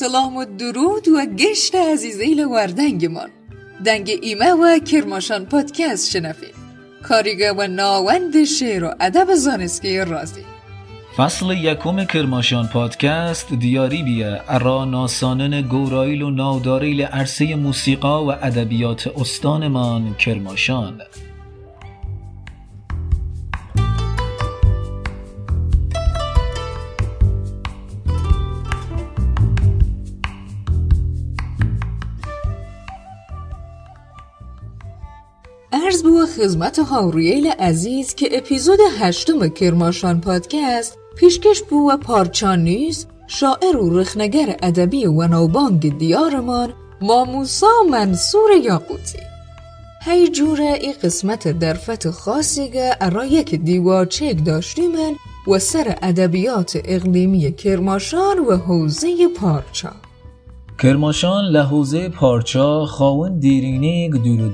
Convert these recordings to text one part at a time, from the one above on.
سلام و درود و گشت عزیزیل وردنگمان دنگ ایمه و کرماشان پادکست شنفید کاریگه و ناوند شعر و ادب زانسکی رازی. فصل یکم کرماشان پادکست دیاری بیه. ارا ناسانن گورایل و ناداریل عرصه موسیقا و ادبیات استانمان کرماشان. عرض به خدمت هاوریل عزیز که اپیزود هشتم کرماشان پادکست پیشکش بو و پارچان نیز شاعر و رخنگر ادبی و نوبانگ دیارمان ماموسا منصور یاقوتی. هی جوره ای قسمت درفت خاصیگه ارا یک دیواچک داشتیمن و سر ادبیات اقلیمی کرماشان و حوزه پارچا. کرماشان لحوزه پارچا خاون دیرینه دور و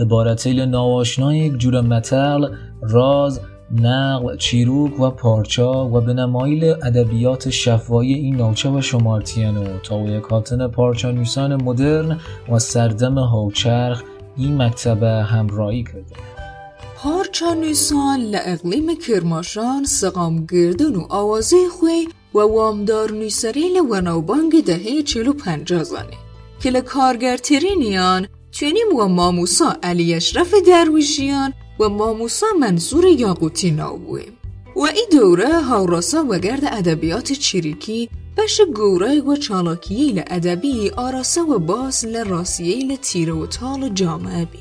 دریجه عبارتیل ناواشنا یک جور متل راز نقل چیروک و پارچا و به نمایل ادبیات شفایی این نوچه و شمارتینو تا و یک هاتن پارچا نیسان مدرن و سردم هاوچرخ این مکتبه همراهی کرده. پارچا نیسان لأقلیم کرماشان سقام گردن و آوازه خوی و وامدار نیسریل و نوبانگ دهه چلو پنجازانه که لکارگرترینیان چنیم و ماموسا علی اشرف درویشیان و ماموسا منصور یاقوتی ناویم و این دوره هاوراسا و گرد ادبیات چریکی بش گورای و چالاکییل ادبی آراسا و باس لراسییل تیره و تال جامعه بی.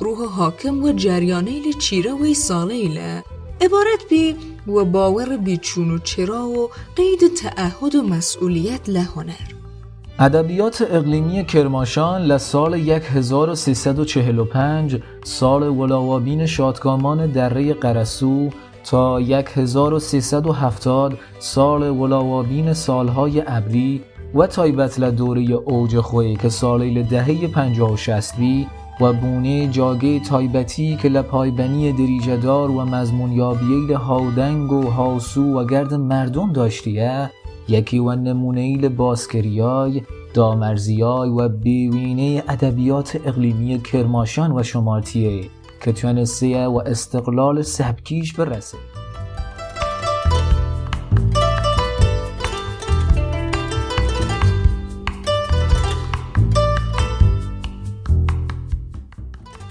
روح حاکم و جریانیل چیره و سالیل عبارت بی و باور بیچون و چرا و قید تعهد و مسئولیت لهنر ادبیات اقلیمی کرماشان لسال 1345 سال ولاوابین شادکامان دره قرسو تا 1370 سال ولاوابین سالهای ابری و تایبت لدوره اوج خوی که سالیل دهه 50 و 60 بی و بونه جاگه تایبتی که لپایبنی دریجدار و مضمون یابییل هاودنگ و هاسو و گرد مردم داشتیه یکی و نمونهیل باسکریای دامرزیای و بیوینه ادبیات اقلیمی کرماشان و شمارتیه که تونسته و استقلال سبکیش برسه.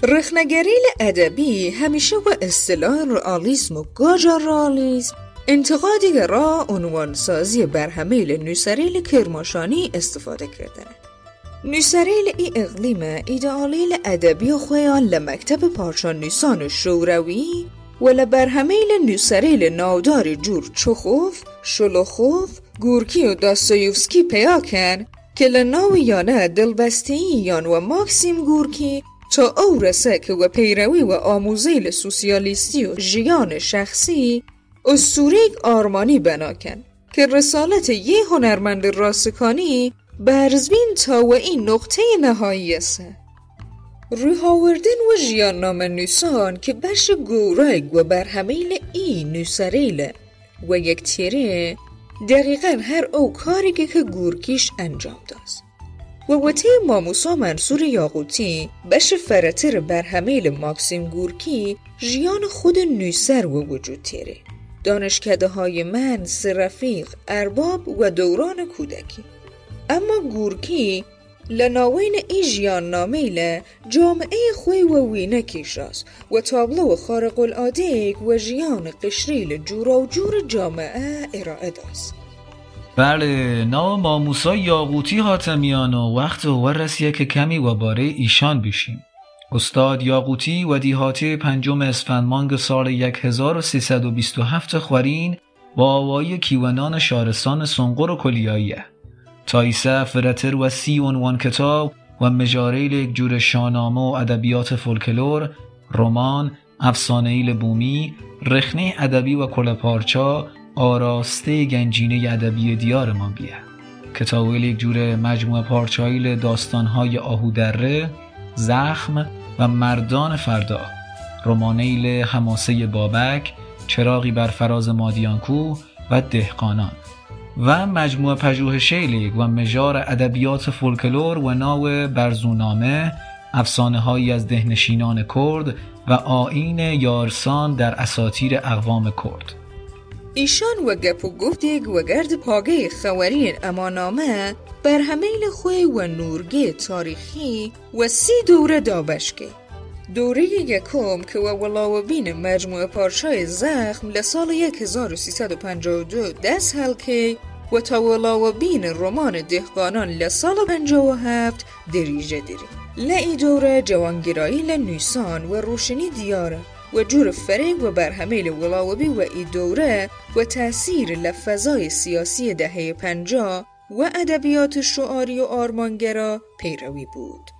رخنگریل ادبی همیشه و اصطلاح رئالیسم و گاجا رئالیسم انتقادی را عنوان سازی برهمیل نوسریل کرماشانی استفاده کردن. نوسریل ای اقلیم ایدئالیل ادبی و خویان لمکتب پارچان نیسان شوروی و لبرهمیل نوسریل ناودار جور چخوف، شلوخوف، گورکی و داستایوفسکی پیاکن که لناو یانه دلبستی یان و ماکسیم گورکی تا او رسه که و پیروی و آموزیل سوسیالیستی و جیان شخصی اسطوره آرمانی بناکن که رسالت یه هنرمند راستکانی برزبین تا و این نقطه نهایی است. روی و جیان نام نوسان که بش گورگ و برهمیل ای نوسریل و یک تیره دقیقا هر او کاری که گورکیش انجام داست. و وطه ماموسا منصور یاقوتی بش فرتر برهمیل ماکسیم گورکی جیان خود نوسر و وجود تیره. دانشکده های من، سرفیق، ارباب و دوران کودکی. اما گورکی لناوین ای جیان نامیل جامعه خوی و وینکیش است و تابلو خارق العاده و جیان قشریل جورا و جور جامعه ارائه داست. بله نام ماموسا یاقوتی حاتمیان وقت و رسیه که کمی و باره ایشان بشیم. استاد یاقوتی و دیهاتی پنجم اسفندمانگ سال 1327 خورین با آوایی کیونان شارستان سنقر و کلیاییه. تایسه فرتر و سی عنوان کتاب و مجاریل یک جور شانامه و ادبیات فولکلور رمان افسانهیل بومی رخنه ادبی و کلپارچا آراسته گنجینه ادبی دیارمان بیه. کتابیل یک جور مجموعه پارچایل داستانهای آهودره زخم و مردان فردا. رمانیل حماسه بابک چراغی بر فراز مادیانکو و دهقانان. و مجموعه پژوهشیلیک و مژار ادبیات فولکلور و ناو برزونامه افسانه هایی از دهنشینان کرد و آین یارسان در اساتیر اقوام کرد. ایشان و گپ و گفتگ و گرد پاگه خوارین امانامه بر همیل خوی و تاریخی و سی دوره دابشکه. دوره یکم که و ولاوبین مجموعه پارچای زخم لسال 1352 دست هلکه و تا ولاوبین رمان دهقانان لسال 57 دریجه دیری لعی دوره جوانگرایی لنیسان و روشنی دیاره. و جور فریق و برهمیل ولاوبی و ای دوره و تاثیر لفظای سیاسی دهه پنجا و ادبیات شعاری و آرمانگرا پیروی بود.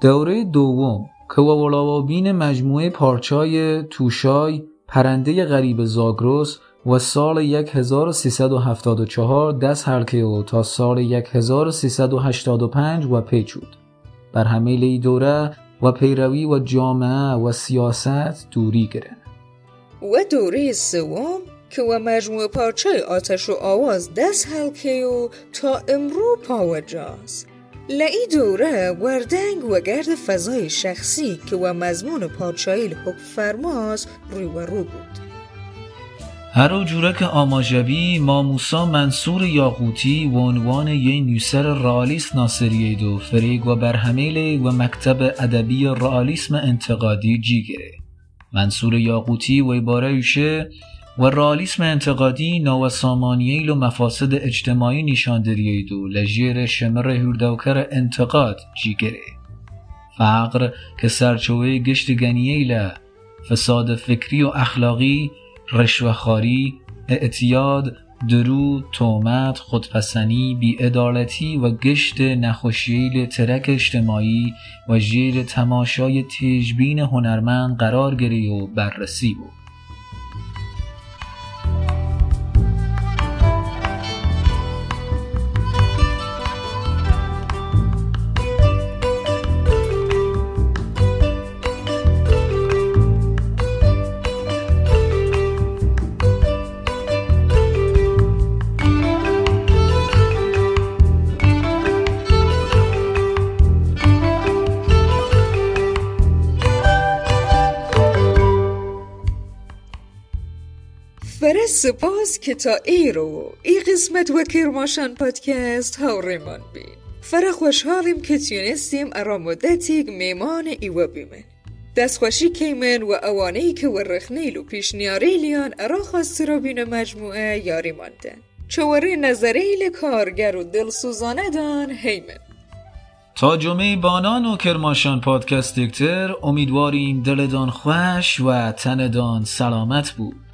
دوره دوم که ولاوبین مجموعه پارچای توشای پرنده غریب زاگروس و سال 1374 دست حلقه او تا سال 1385 و پیچود بر همیل ای دوره و پیروی و جامعه و سیاست دوری گرن و دوره سوم که و مجموعه پارچه آتش و آواز دست حلقه و تا امرو پاوجاز لعی دوره وردنگ و گرد فضای شخصی که و مضمون پارچایل حکم فرماز روی و رو بود. هر و جورک آماجبی ماموسا منصور یاقوتی و عنوان یه نویسر رئالیست ناصریه دو فریگ و برهمیل و مکتب ادبی رئالیسم انتقادی جیگره منصور یاقوتی و عباره ایشه و رئالیسم انتقادی نو سامانییل و مفاسد اجتماعی نشاندریه دو لژیر شمر هوردوکر انتقاد جیگره فقر که سرچوه گشت گنییل فساد فکری و اخلاقی رشوهخواری اعتیاد درو، تومت، خودپسنی، بیعدالتی و گشت نخوشیل ترک اجتماعی و ژیر تماشای تیجبین هنرمند قرار گری و بررسی بود. سپاس که تا ای رو ای قسمت و کرماشان پادکست هاوریمان بین. فره خوشحالیم که تونستیم ارا مدتیگ میمان ایوه بیمن دست خوشی کیمن و اوانه که ورخنیل و پیشنیاریلیان ارا خواستی رو بین مجموعه یاری ماندن چواره نظریل کارگر و دلسوزانه دان هیمن تا جمعه بانان و کرماشان پادکست دکتر امیدواریم دلدان خوش و تندان سلامت بود.